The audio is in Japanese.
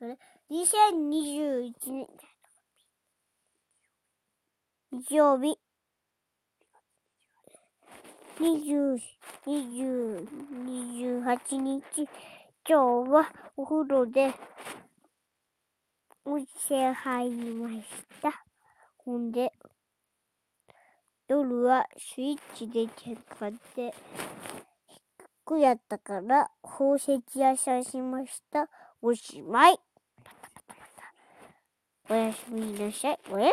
から、2021年、日曜日、20、20、28日、今日はお風呂で温泉入りました。ほんで、夜はスイッチで使って、低くやったから、宝石屋さんしました。おしまい。Where's leadership? Where's